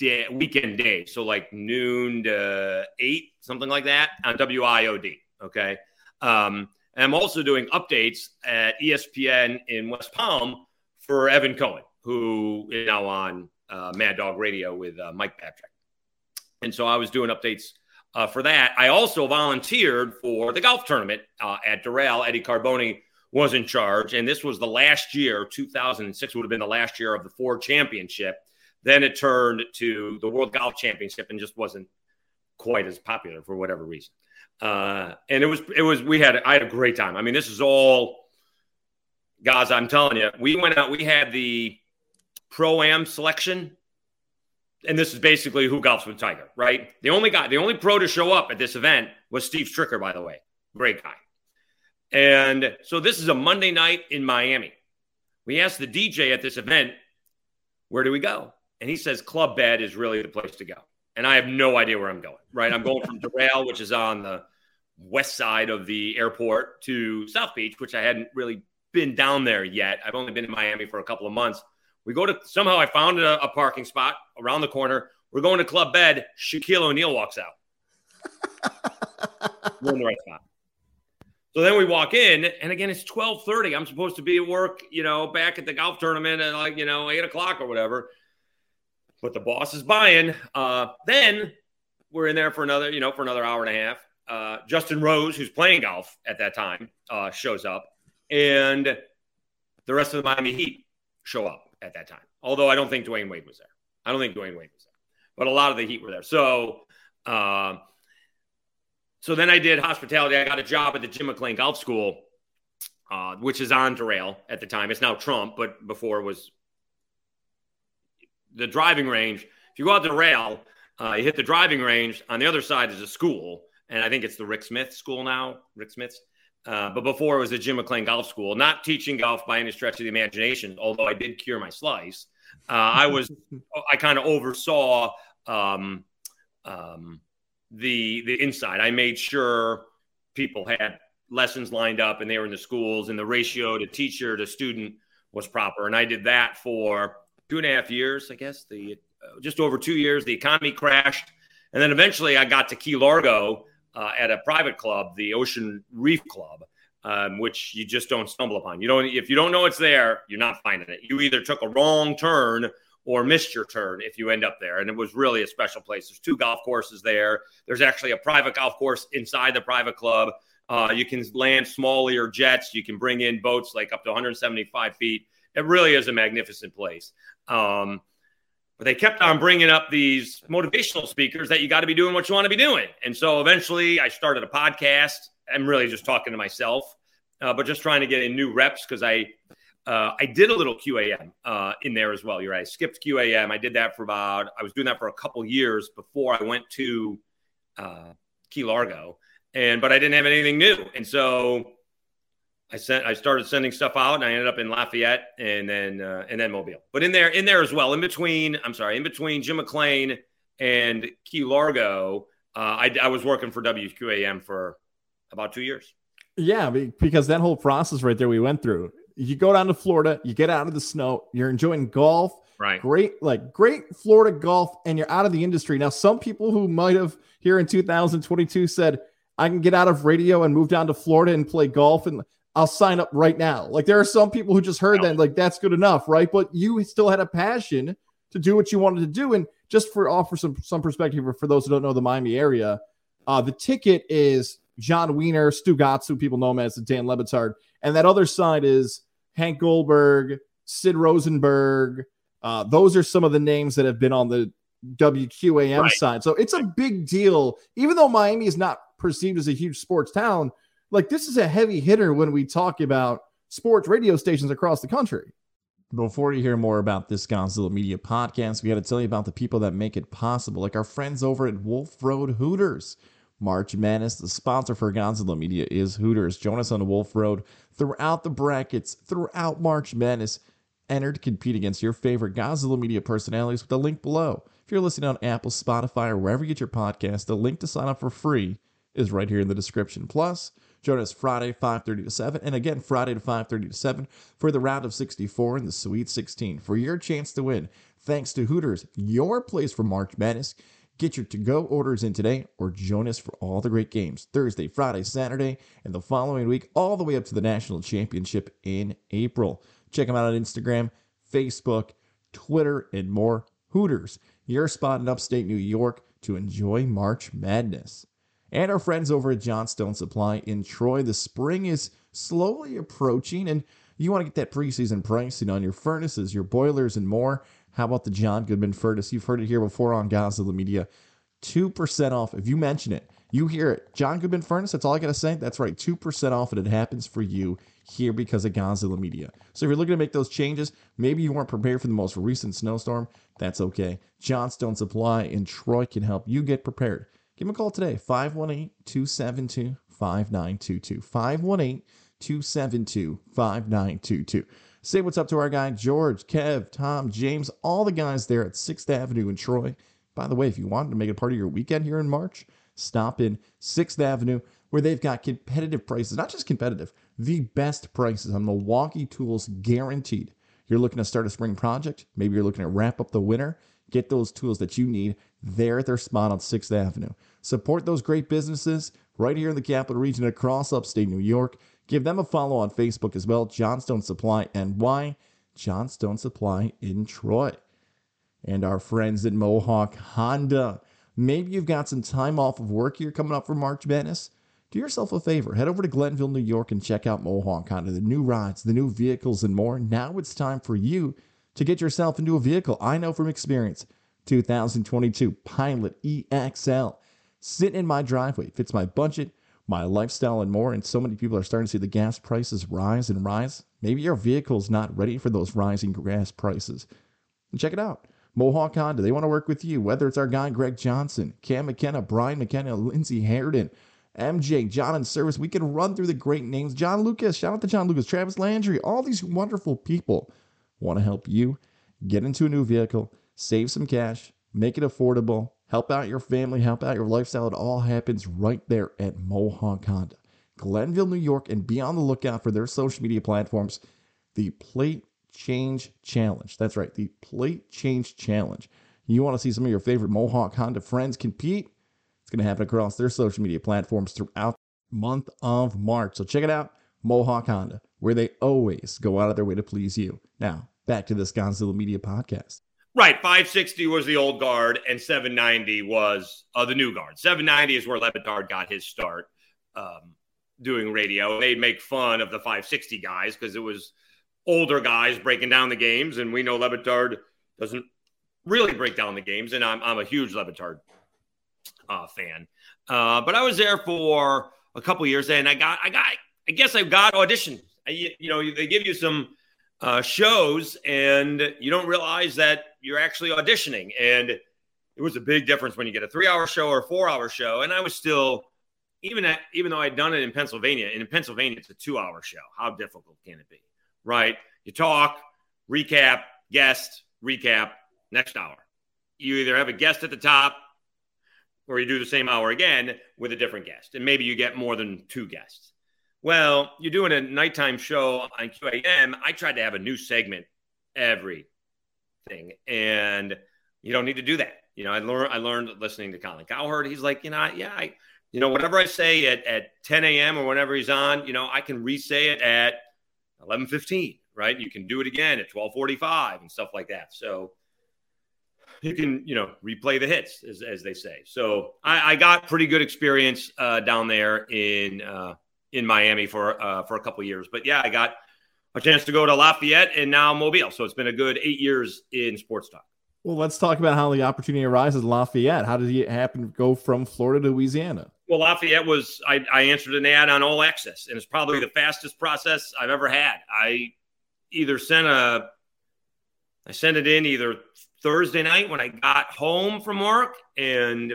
weekday weekend day. So like noon to eight, something like that on WIOD. Okay. Um, and I'm also doing updates at ESPN in West Palm for Evan Cohen, who is now on uh, Mad Dog Radio with uh, Mike Patrick. And so I was doing updates uh, for that. I also volunteered for the golf tournament uh, at Doral. Eddie Carboni was in charge. And this was the last year, 2006 would have been the last year of the Ford Championship. Then it turned to the World Golf Championship and just wasn't quite as popular for whatever reason. Uh, and it was, it was, we had, I had a great time. I mean, this is all, guys, I'm telling you, we went out, we had the pro am selection and this is basically who golfs with Tiger, right? The only guy, the only pro to show up at this event was Steve Stricker, by the way. Great guy. And so this is a Monday night in Miami. We asked the DJ at this event, where do we go? And he says Club Bed is really the place to go. And I have no idea where I'm going, right? I'm going from Doral, which is on the west side of the airport, to South Beach, which I hadn't really been down there yet. I've only been in Miami for a couple of months. We go to somehow I found a, a parking spot around the corner. We're going to Club Bed. Shaquille O'Neal walks out. We're in the right spot. So then we walk in, and again, it's twelve thirty. I'm supposed to be at work, you know, back at the golf tournament at like you know eight o'clock or whatever. But the boss is buying. Uh, then we're in there for another, you know, for another hour and a half. Uh, Justin Rose, who's playing golf at that time, uh, shows up, and the rest of the Miami Heat show up at that time. Although I don't think Dwyane Wade was there. I don't think Dwyane Wade was there, but a lot of the Heat were there. So, uh, so then I did hospitality. I got a job at the Jim McLean Golf School, uh, which is on Doral at the time. It's now Trump, but before it was the driving range. If you go out the rail, uh, you hit the driving range. On the other side is a school, and I think it's the Rick Smith School now. Rick Smith's. Uh, but before it was the Jim McLean Golf School, not teaching golf by any stretch of the imagination, although I did cure my slice. Uh, I was, I kind of oversaw um, um, the the inside. I made sure people had lessons lined up and they were in the schools, and the ratio to teacher to student was proper. And I did that for two and a half years, I guess. The uh, just over two years, the economy crashed, and then eventually I got to Key Largo uh, at a private club, the Ocean Reef Club, um, which you just don't stumble upon. You don't if you don't know it's there, you're not finding it. You either took a wrong turn or missed your turn if you end up there. And it was really a special place. There's two golf courses there. There's actually a private golf course inside the private club. Uh, you can land small Lear jets. You can bring in boats like up to 175 feet. It really is a magnificent place. Um, but they kept on bringing up these motivational speakers that you got to be doing what you want to be doing. And so eventually I started a podcast. I'm really just talking to myself, uh, but just trying to get in new reps because I uh, I did a little QAM uh, in there as well. You're right. I skipped QAM. I did that for about, I was doing that for a couple years before I went to uh, Key Largo. And, but I didn't have anything new. And so I sent, I started sending stuff out and I ended up in Lafayette and then, uh, and then Mobile. But in there, in there as well, in between, I'm sorry, in between Jim McLean and Key Largo, uh, I, I was working for WQAM for about two years. Yeah, because that whole process right there we went through. You go down to Florida, you get out of the snow, you're enjoying golf, Right. great, like great Florida golf, and you're out of the industry. Now, some people who might have here in 2022 said, I can get out of radio and move down to Florida and play golf, and I'll sign up right now. Like there are some people who just heard that, like that's good enough, right? But you still had a passion to do what you wanted to do. And just for offer some some perspective for those who don't know the Miami area, uh, the ticket is Jon Weiner, Stu Gatsu, people know him as Dan Le Batard. And that other side is Hank Goldberg, Sid Rosenberg. Uh, those are some of the names that have been on the WQAM Right. side. So it's a big deal, even though Miami is not perceived as a huge sports town. Like this is a heavy hitter when we talk about sports radio stations across the country. Before you hear more about this Gozilla Media podcast, we got to tell you about the people that make it possible, like our friends over at Wolf Road Hooters. March Madness. The sponsor for Gozilla Media is Hooters. Join us on the Wolf Road throughout the brackets, throughout March Madness. Enter to compete against your favorite Gozilla Media personalities with the link below. If you're listening on Apple, Spotify, or wherever you get your podcast, the link to sign up for free is right here in the description. Plus, join us Friday 5:30 to 7 and again Friday to 5:30 to 7 for the round of 64 in the Sweet 16 for your chance to win. Thanks to Hooters, your place for March Madness. Get your to-go orders in today or join us for all the great games Thursday, Friday, Saturday, and the following week all the way up to the national championship in April. Check them out on Instagram, Facebook, Twitter, and more. Hooters, your spot in upstate New York to enjoy March Madness. And our friends over at Johnstone Supply in Troy, the spring is slowly approaching, and you want to get that preseason pricing on your furnaces, your boilers, and more. How about the John Goodman furnace? You've heard it here before on Gozilla Media. 2% off. If you mention it, you hear it. John Goodman Furnace, that's all I got to say. That's right, 2% off, and it happens for you here because of Gozilla Media. So if you're looking to make those changes, maybe you weren't prepared for the most recent snowstorm, that's okay. Johnstone Supply in Troy can help you get prepared. Give them a call today, 518 272 5922. 518 272 5922. Say what's up to our guy George, Kev, Tom, James, all the guys there at 6th Avenue in Troy. By the way, if you wanted to make it part of your weekend here in March, stop in 6th Avenue where they've got competitive prices, not just competitive, the best prices on Milwaukee tools guaranteed. You're looking to start a spring project, maybe you're looking to wrap up the winter, get those tools that you need there at their spot on 6th Avenue. Support those great businesses right here in the capital region across upstate New York. Give them a follow on Facebook as well, Johnstone Supply NY, Johnstone Supply in Troy. And our friends at Mohawk Honda. Maybe you've got some time off of work here coming up for March Madness. Do yourself a favor, head over to Glenville, New York, and check out Mohawk Honda, the new rides, the new vehicles, and more. Now it's time for you to get yourself into a vehicle. I know from experience 2022 Pilot EXL sitting in my driveway, fits my budget, my lifestyle, and more. And so many people are starting to see the gas prices rise and rise. Maybe your vehicle's not ready for those rising gas prices. Check it out. Mohawk Honda, they want to work with you, whether it's our guy Greg Johnson, Cam McKenna, Brian McKenna, Lindsey Harridan, MJ, John and Service. We can run through the great names. John Lucas, shout out to John Lucas, Travis Landry, all these wonderful people want to help you get into a new vehicle, save some cash, make it affordable, help out your family, help out your lifestyle. It all happens right there at Mohawk Honda, Glenville, New York, and be on the lookout for their social media platforms. The Plate Change Challenge. That's right, the Plate Change Challenge. You want to see some of your favorite Mohawk Honda friends compete? It's going to happen across their social media platforms throughout the month of March. So check it out, Mohawk Honda, where they always go out of their way to please you. Now, back to this Gozilla Media podcast. Right, 560 was the old guard, and 790 was uh, the new guard. 790 is where Le Batard got his start um, doing radio. They'd make fun of the 560 guys because it was older guys breaking down the games, and we know Le Batard doesn't really break down the games, and I'm, I'm a huge Le Batard uh, fan. Uh, but I was there for a couple years, and I got, I got, I guess I got auditioned. I, you know, they give you some uh, shows, and you don't realize that you're actually auditioning. And it was a big difference when you get a three-hour show or a four-hour show. And I was still, even at, even though I'd done it in Pennsylvania, and in Pennsylvania it's a two-hour show. How difficult can it be? Right? You talk, recap, guest, recap, next hour. You either have a guest at the top or you do the same hour again with a different guest, and maybe you get more than two guests. Well, you're doing a nighttime show on QAM. I tried to have a new segment every thing, and you don't need to do that. You know, I learned I learned listening to Colin Cowherd. He's like, you know, yeah, I, you know, whatever I say at, at 10 a.m. or whenever he's on, you know, I can re-say it at 11:15, right? You can do it again at 12:45 and stuff like that. So you can you know replay the hits as, as they say so I, I got pretty good experience uh, down there in uh, in miami for uh, for a couple years. But yeah i got a chance to go to lafayette and now mobile. So it's been a good eight years in sports talk. Well let's talk about how the opportunity arises. In lafayette how did it happen to go from florida to louisiana? Well lafayette was I, I answered an ad on all access and it's probably the fastest process i've ever had. I either sent a i sent it in either Thursday night when I got home from work, and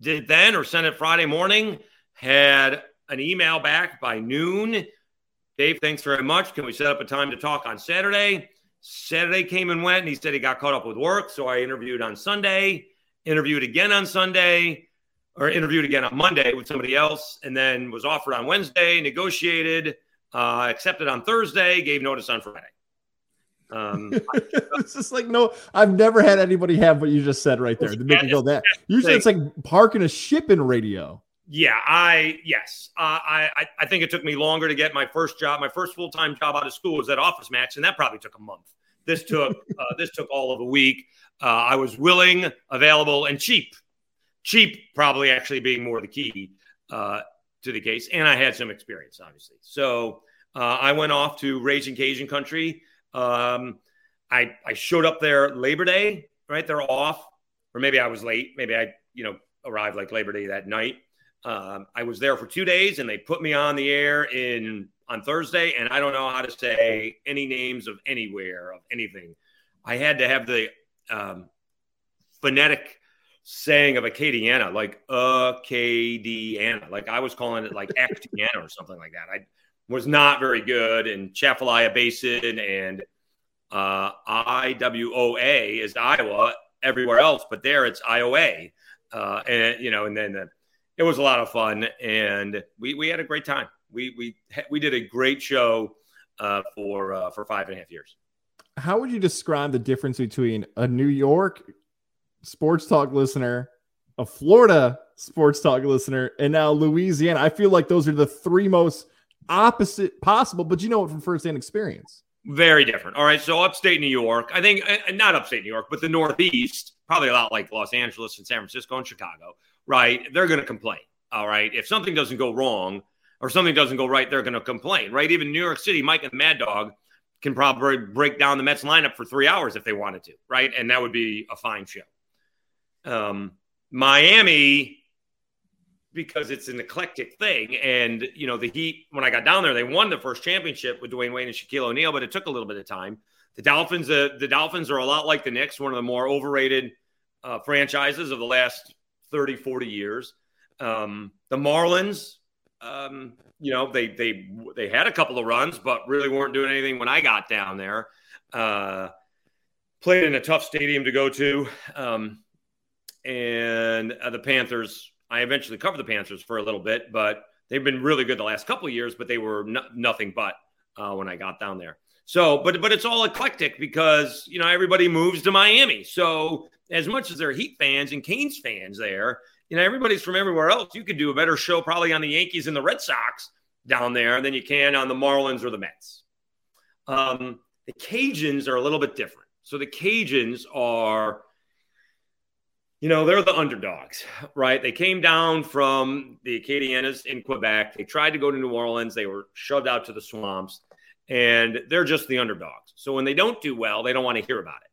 did then or sent it Friday morning. Had an email back by noon. Dave, thanks very much. Can we set up a time to talk on Saturday? Saturday came and went, and he said he got caught up with work. So I interviewed on Sunday, interviewed again on Sunday, or interviewed again on Monday with somebody else, and then was offered on Wednesday, negotiated, uh, accepted on Thursday, gave notice on Friday. Um, it's just like no, I've never had anybody have what you just said right there to make me go that. Usually, it's like parking a ship in radio. Yeah, I yes, uh, I I think it took me longer to get my first job. My first full time job out of school was at Office Max, and that probably took a month. This took uh, this took all of a week. Uh, I was willing, available, and cheap. Cheap, probably actually being more the key uh, to the case, and I had some experience, obviously. So uh, I went off to Raging Cajun Country. Um, I I showed up there Labor Day, right? They're off, or maybe I was late. Maybe I you know arrived like Labor Day that night um, I was there for two days, and they put me on the air in on Thursday, and I don't know how to say any names of anywhere of anything. I had to have the um, phonetic saying of Acadiana, like Acadiana. Like I was calling it like Acadiana or something like that. I was not very good. in Atchafalaya Basin and uh, IWOA is Iowa everywhere else, but there it's IOA. Uh, and you know, and then the it was a lot of fun, and we we had a great time. We we we did a great show uh, for uh, for five and a half years. How would you describe the difference between a New York sports talk listener, a Florida sports talk listener, and now Louisiana? I feel like those are the three most opposite possible, but you know it from firsthand experience. Very different. All right. So upstate New York, I think, not upstate New York, but the Northeast, probably a lot like Los Angeles and San Francisco and Chicago right, they're going to complain. All right. If something doesn't go wrong or something doesn't go right, they're going to complain, right? Even New York City, Mike and the Mad Dog can probably break down the Mets lineup for three hours if they wanted to, right? And that would be a fine show. Um, Miami, because it's an eclectic thing. And, you know, the Heat, when I got down there, they won the first championship with Dwyane Wade and Shaquille O'Neal, but it took a little bit of time. The Dolphins, uh, the Dolphins are a lot like the Knicks, one of the more overrated uh, franchises of the last 30, 40 years. Um, the Marlins, um, you know, they they they had a couple of runs, but really weren't doing anything when I got down there. Uh, played in a tough stadium to go to, um, and uh, the Panthers. I eventually covered the Panthers for a little bit, but they've been really good the last couple of years. But they were no, nothing but uh, when I got down there. So, but but it's all eclectic because you know everybody moves to Miami. So as much as they're Heat fans and Canes fans there, you know, everybody's from everywhere else. You could do a better show probably on the Yankees and the Red Sox down there than you can on the Marlins or the Mets. Um, the Cajuns are a little bit different. So the Cajuns are, you know, they're the underdogs, right? They came down from the Acadianas in Quebec. They tried to go to New Orleans. They were shoved out to the swamps, and they're just the underdogs. So when they don't do well, they don't want to hear about it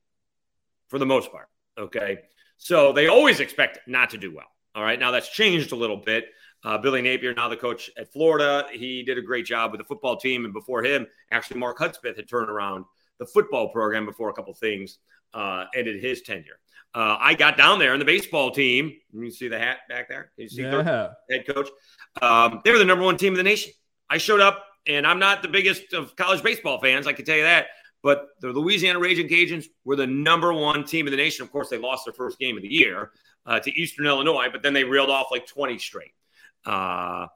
for the most part. Okay. So they always expect not to do well. All right. Now that's changed a little bit. Uh, Billy Napier, now the coach at Florida, he did a great job with the football team. And before him, actually, Mark Hudspeth had turned around the football program before a couple things uh, ended his tenure. Uh, I got down there in the baseball team. You see the hat back there? you see yeah. head coach? Um, they were the number one team in the nation. I showed up, and I'm not the biggest of college baseball fans. I can tell you that. But the Louisiana Raging Cajuns were the number one team in the nation. Of course, they lost their first game of the year uh, to Eastern Illinois, but then they reeled off like 20 straight. Uh,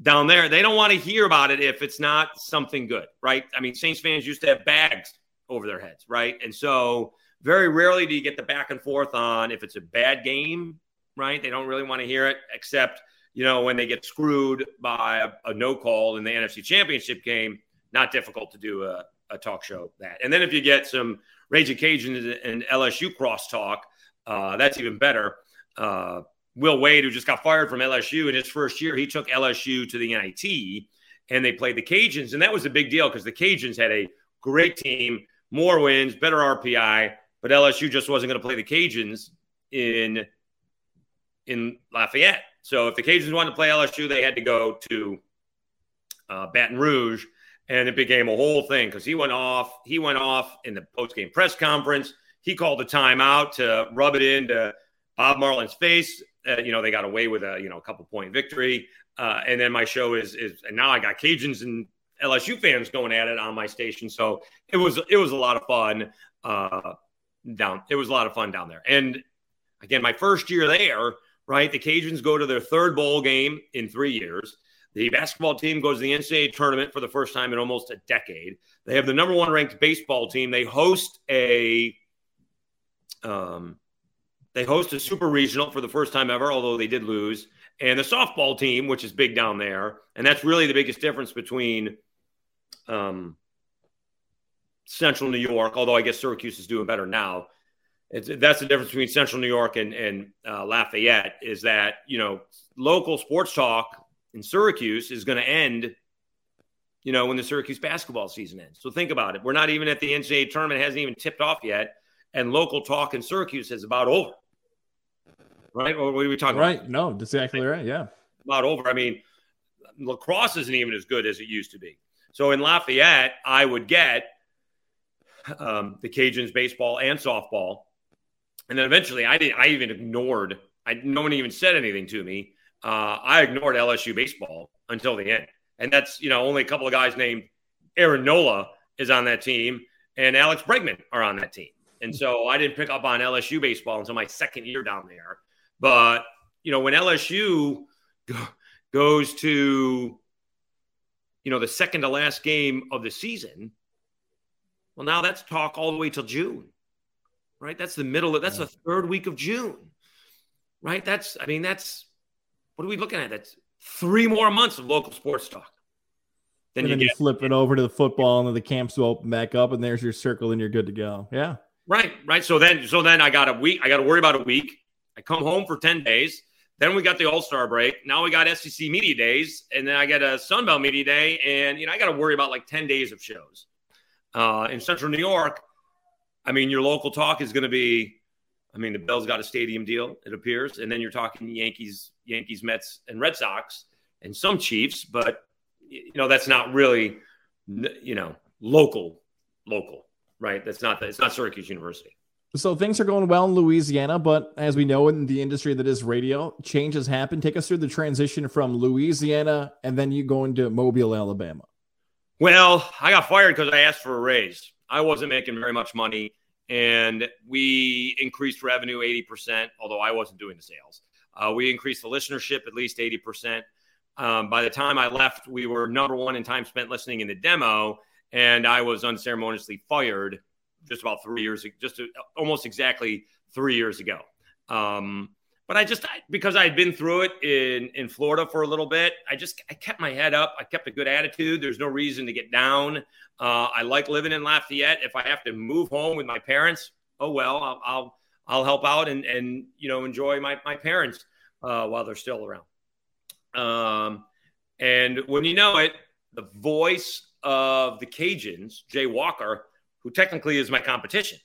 down there, they don't want to hear about it if it's not something good, right? I mean, Saints fans used to have bags over their heads, right? And so very rarely do you get the back and forth on if it's a bad game, right? They don't really want to hear it, except, you know, when they get screwed by a, a no call in the NFC Championship game, not difficult to do a, a talk show that. And then if you get some Raging Cajuns and LSU crosstalk, uh, that's even better. Uh, Will Wade, who just got fired from LSU in his first year, he took LSU to the NIT and they played the Cajuns. And that was a big deal because the Cajuns had a great team, more wins, better RPI, but LSU just wasn't going to play the Cajuns in in Lafayette. So if the Cajuns wanted to play LSU, they had to go to uh, Baton Rouge and it became a whole thing because he went off. He went off in the post game press conference. He called the timeout to rub it into Bob Marlin's face. Uh, you know, they got away with a you know a couple point victory, uh, and then my show is is and now I got Cajuns and LSU fans going at it on my station. So it was it was a lot of fun uh, down. It was a lot of fun down there. And again, my first year there, right? The Cajuns go to their third bowl game in three years. The basketball team goes to the NCAA tournament for the first time in almost a decade. They have the number one ranked baseball team. They host a um, they host a super regional for the first time ever, although they did lose. And the softball team, which is big down there, and that's really the biggest difference between um, Central New York. Although I guess Syracuse is doing better now. It's, that's the difference between Central New York and, and uh, Lafayette is that you know local sports talk in Syracuse is going to end you know, when the Syracuse basketball season ends. So think about it. We're not even at the NCAA tournament, hasn't even tipped off yet. And local talk in Syracuse is about over. Right? Or what are we talking right. about? Right. No, that's exactly right. Yeah. About over. I mean, lacrosse isn't even as good as it used to be. So in Lafayette, I would get um, the Cajuns baseball and softball. And then eventually I did I even ignored I no one even said anything to me. Uh, I ignored LSU baseball until the end. And that's, you know, only a couple of guys named Aaron Nola is on that team and Alex Bregman are on that team. And so I didn't pick up on LSU baseball until my second year down there. But, you know, when LSU goes to, you know, the second to last game of the season, well, now that's talk all the way till June, right? That's the middle of, that's the third week of June, right? That's, I mean, that's, what are we looking at? That's three more months of local sports talk. Then and you, then you flip it over to the football, and then the camps will open back up, and there's your circle, and you're good to go. Yeah. Right, right. So then, so then I got a week. I got to worry about a week. I come home for ten days. Then we got the All Star break. Now we got SEC media days, and then I get a Sunbelt media day, and you know I got to worry about like ten days of shows. Uh, in Central New York, I mean, your local talk is going to be. I mean, the Bills got a stadium deal, it appears, and then you're talking Yankees, Yankees, Mets, and Red Sox, and some Chiefs, but you know that's not really you know local local right? That's not it's not syracuse university. So things are going well in louisiana but as we know in the industry that is radio changes happen take us through the transition from louisiana and then you go into mobile alabama. Well i got fired because i asked for a raise i wasn't making very much money and we increased revenue 80% although i wasn't doing the sales uh, we increased the listenership at least 80% um, by the time I left, we were number one in time spent listening in the demo, and I was unceremoniously fired just about three years, just almost exactly three years ago. Um, but I just because I had been through it in in Florida for a little bit, I just I kept my head up. I kept a good attitude. There's no reason to get down. Uh, I like living in Lafayette. If I have to move home with my parents, oh well, I'll I'll, I'll help out and and you know enjoy my my parents uh, while they're still around. Um, and when you know it, the voice of the Cajuns, Jay Walker, who technically is my competition,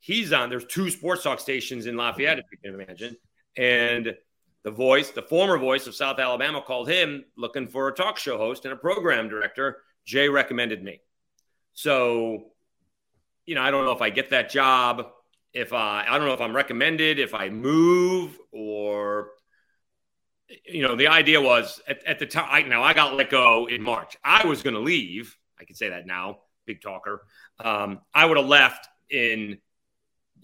he's on. There's two sports talk stations in Lafayette, if you can imagine. And the voice, the former voice of South Alabama, called him looking for a talk show host and a program director. Jay recommended me. So, you know, I don't know if I get that job, if I, I don't know if I'm recommended, if I move, or you know, the idea was at, at the time. I, now I got let go in March. I was going to leave. I can say that now. Big talker. Um, I would have left in,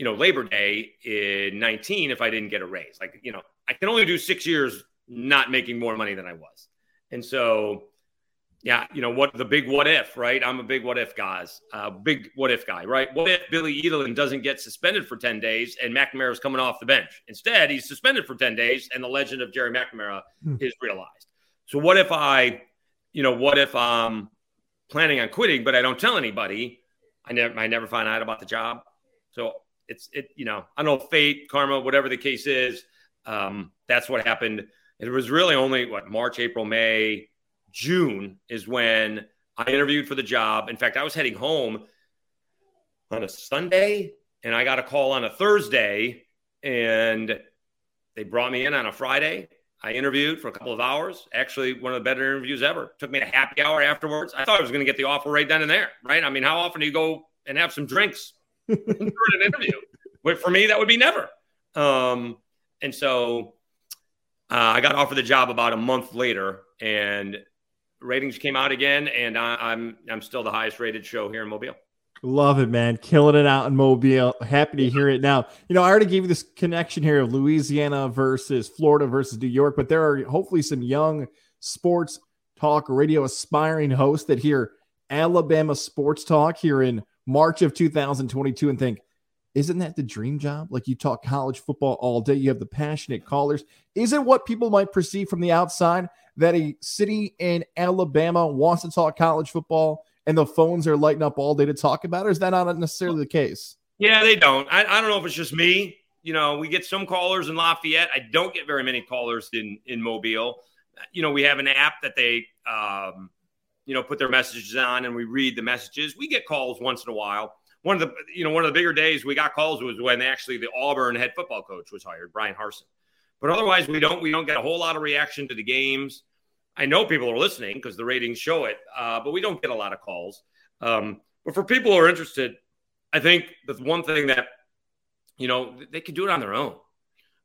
you know, Labor Day in 19 if I didn't get a raise. Like, you know, I can only do six years not making more money than I was, and so yeah, you know what the big what if, right? I'm a big what if guys, uh, big what if guy, right? What if Billy Edelin doesn't get suspended for 10 days and McNamara is coming off the bench? Instead, he's suspended for 10 days and the legend of Gerry McNamara hmm. is realized. So what if I, you know, what if I'm planning on quitting, but I don't tell anybody? I never, I never find out about the job. So it's, it, you know, I don't know, fate, karma, whatever the case is. Um, that's what happened. It was really only what March, April, May, June is when I interviewed for the job. In fact, I was heading home on a Sunday and I got a call on a Thursday and they brought me in on a Friday. I interviewed for a couple of hours. Actually, one of the better interviews ever. Took me a happy hour afterwards. I thought I was going to get the offer right then and there, right? I mean, how often do you go and have some drinks during an interview? But for me, that would be never. Um, And so uh, I got offered the job about a month later, and ratings came out again, and I, I'm I'm still the highest rated show here in Mobile. Love it, man. Killing it out in Mobile. Happy to hear it now. You know, I already gave you this connection here of Louisiana versus Florida versus New York, but there are hopefully some young sports talk radio aspiring hosts that hear Alabama sports talk here in March of 2022 and think, isn't that the dream job? Like you talk college football all day, you have the passionate callers. Is it what people might perceive from the outside that a city in Alabama wants to talk college football and the phones are lighting up all day to talk about, or is that not necessarily the case? Yeah, they don't. I, I don't know if it's just me. You know, we get some callers in Lafayette. I don't get very many callers in in Mobile. You know, we have an app that they um, you know, put their messages on and we read the messages. We get calls once in a while. One of the, you know, one of the bigger days we got calls was when actually the Auburn head football coach was hired, Bryan Harsin. But otherwise, we don't we don't get a whole lot of reaction to the games. I know people are listening because the ratings show it, uh, but we don't get a lot of calls. Um, but for people who are interested, I think the one thing that you know they can do it on their own,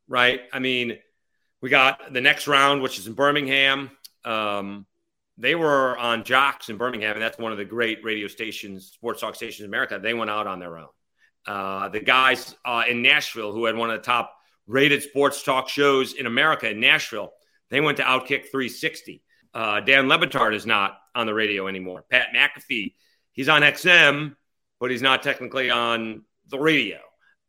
right? I mean, we got the next round, which is in Birmingham. Um, they were on JOX in Birmingham, and that's one of the great radio stations, sports talk stations in America. They went out on their own. Uh, the guys uh, in Nashville, who had one of the top rated sports talk shows in America in Nashville, they went to Outkick 360. Uh, Dan Le Batard is not on the radio anymore. Pat McAfee, he's on XM, but he's not technically on the radio.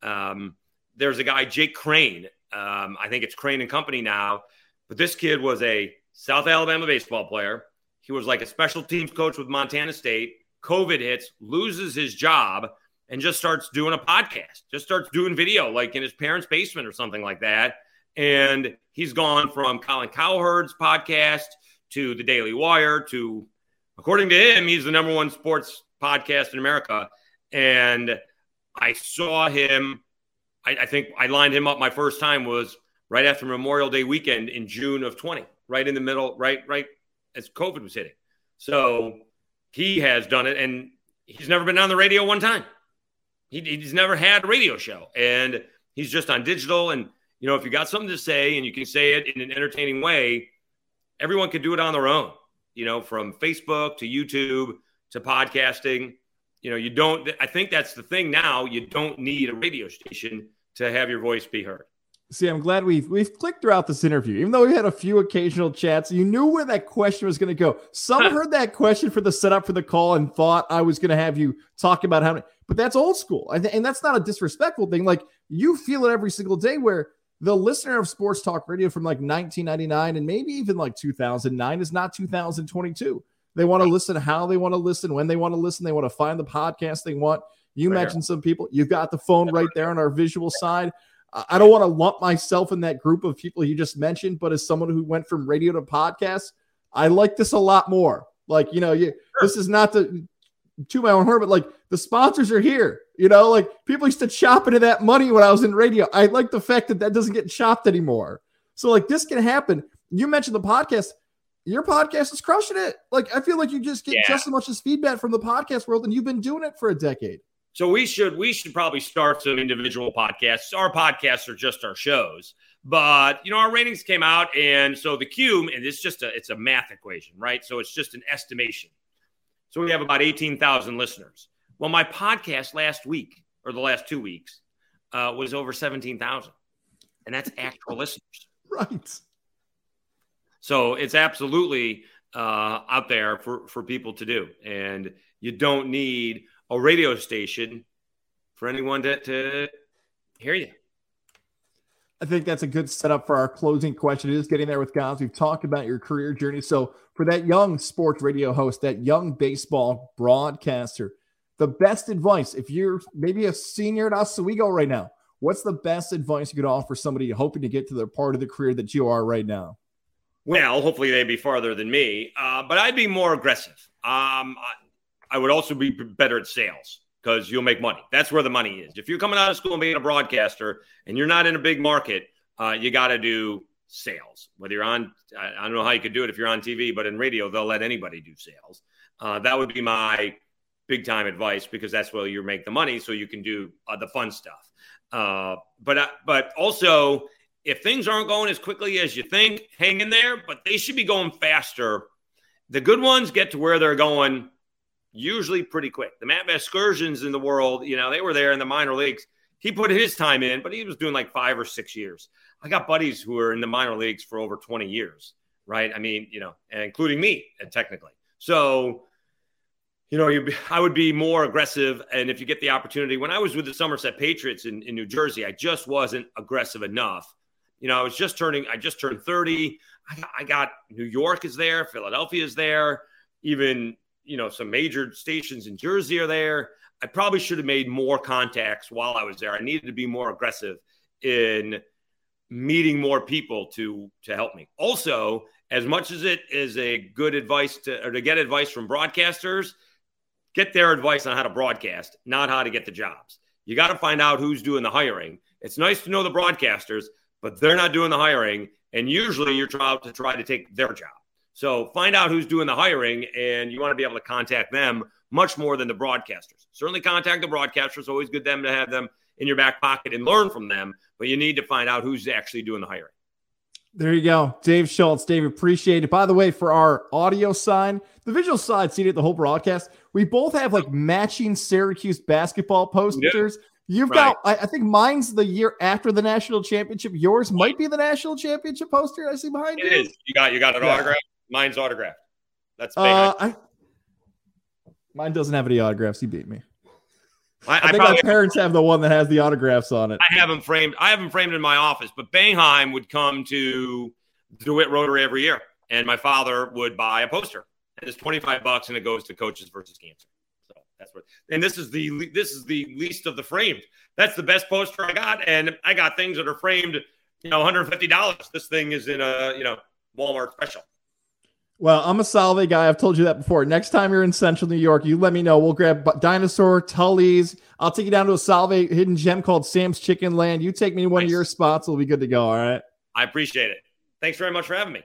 Um, there's a guy, Jake Crain. Um, I think it's Crain and Company now, but this kid was a South Alabama baseball player he was like a special teams coach with Montana State. COVID hits, loses his job, and just starts doing a podcast, just starts doing video like in his parents' basement or something like that. And he's gone from Colin Cowherd's podcast to the Daily Wire to, according to him, he's the number one sports podcast in America. And I saw him, I, I think I lined him up my first time was right after Memorial Day weekend in June of 20, right in the middle, right, right as COVID was hitting. So he has done it, and he's never been on the radio one time. He, he's never had a radio show, and he's just on digital. And you know, if you got something to say and you can say it in an entertaining way, everyone can do it on their own. You know, from Facebook to YouTube to podcasting. You know, you don't. I think that's the thing now. You don't need a radio station to have your voice be heard. See, I'm glad we've we've clicked throughout this interview, even though we had a few occasional chats. You knew where that question was going to go. Some heard that question for the setup for the call and thought I was going to have you talk about how many, but that's old school, and, and that's not a disrespectful thing. Like you feel it every single day, where the listener of sports talk radio from like 1999 and maybe even like 2009 is not 2022. They want to listen how they want to listen, when they want to listen. They want to find the podcast they want. You right mentioned here. some people. You've got the phone right there on our visual side. I don't want to lump myself in that group of people you just mentioned, but as someone who went from radio to podcast, I like this a lot more. Like, you know, you, sure. this is not the to my own horn, but like the sponsors are here. You know, like people used to chop into that money when I was in radio. I like the fact that that doesn't get chopped anymore. So, like, this can happen. You mentioned the podcast. Your podcast is crushing it. Like, I feel like you just get yeah. just as much as feedback from the podcast world, and you've been doing it for a decade. So we should we should probably start some individual podcasts. Our podcasts are just our shows, but you know our ratings came out, and so the Q and it's just a it's a math equation, right? So it's just an estimation. So we have about eighteen thousand listeners. Well, my podcast last week or the last two weeks uh, was over seventeen thousand, and that's actual listeners, right? So it's absolutely uh, out there for for people to do, and you don't need a radio station for anyone to, to hear you. I think that's a good setup for our closing question. It is getting there with Goz. We've talked about your career journey. So, for that young sports radio host, that young baseball broadcaster, the best advice, if you're maybe a senior at Oswego right now, what's the best advice you could offer somebody hoping to get to the part of the career that you are right now? Well, hopefully they'd be farther than me, uh, but I'd be more aggressive. Um, I would also be better at sales because you'll make money. That's where the money is. If you're coming out of school and being a broadcaster and you're not in a big market, uh, you got to do sales. Whether you're on, I don't know how you could do it if you're on TV, but in radio, they'll let anybody do sales. Uh, that would be my big time advice because that's where you make the money so you can do uh, the fun stuff. Uh, but uh, but also if things aren't going as quickly as you think, hang in there, but they should be going faster. The good ones get to where they're going usually pretty quick. The Matt Vasgersians in the world, you know, they were there in the minor leagues. He put his time in, but he was doing like five or six years. I got buddies who are in the minor leagues for over 20 years, right? I mean, you know, including me, uh, technically. So, you know, you, I would be more aggressive. And if you get the opportunity, when I was with the Somerset Patriots in, in New Jersey, I just wasn't aggressive enough. You know, I was just turning, I just turned 30. I, I got New York is there, Philadelphia is there, even you know, some major stations in Jersey are there. I probably should have made more contacts while I was there. I needed to be more aggressive in meeting more people to to help me. Also, as much as it is a good advice to or to get advice from broadcasters, get their advice on how to broadcast, not how to get the jobs. You got to find out who's doing the hiring. It's nice to know the broadcasters, but they're not doing the hiring, and usually you're trying to try to take their job. So find out who's doing the hiring, and you want to be able to contact them much more than the broadcasters. Certainly contact the broadcasters. Always good them to have them in your back pocket and learn from them, but you need to find out who's actually doing the hiring. There you go. Dave Schultz. Dave, appreciate it. By the way, for our audio sign, the visual side, see it the whole broadcast. We both have like matching Syracuse basketball posters. You've right. got, I, I, think mine's the year after the national championship. Yours might be the national championship poster I see behind it you. It is. You got, you got an yeah. autograph. Mine's autographed. That's uh, I, mine doesn't have any autographs. He beat me. I, I think my parents have the one that has the autographs on it. I have them framed. I have them framed in my office. But Boeheim would come to DeWitt Rotary every year, and my father would buy a poster. And it's twenty five bucks, and it goes to Coaches versus Cancer. So that's what. And this is the this is the least of the framed. That's the best poster I got, and I got things that are framed. You know, one hundred fifty dollars. This thing is in a you know Walmart special. Well, I'm a Solvay guy. I've told you that before. Next time you're in Central New York, you let me know. We'll grab Dinosaur, Tully's. I'll take you down to a Solvay hidden gem called Sam's Chicken Land. You take me to one nice. of your spots. We'll be good to go. All right. I appreciate it. Thanks very much for having me.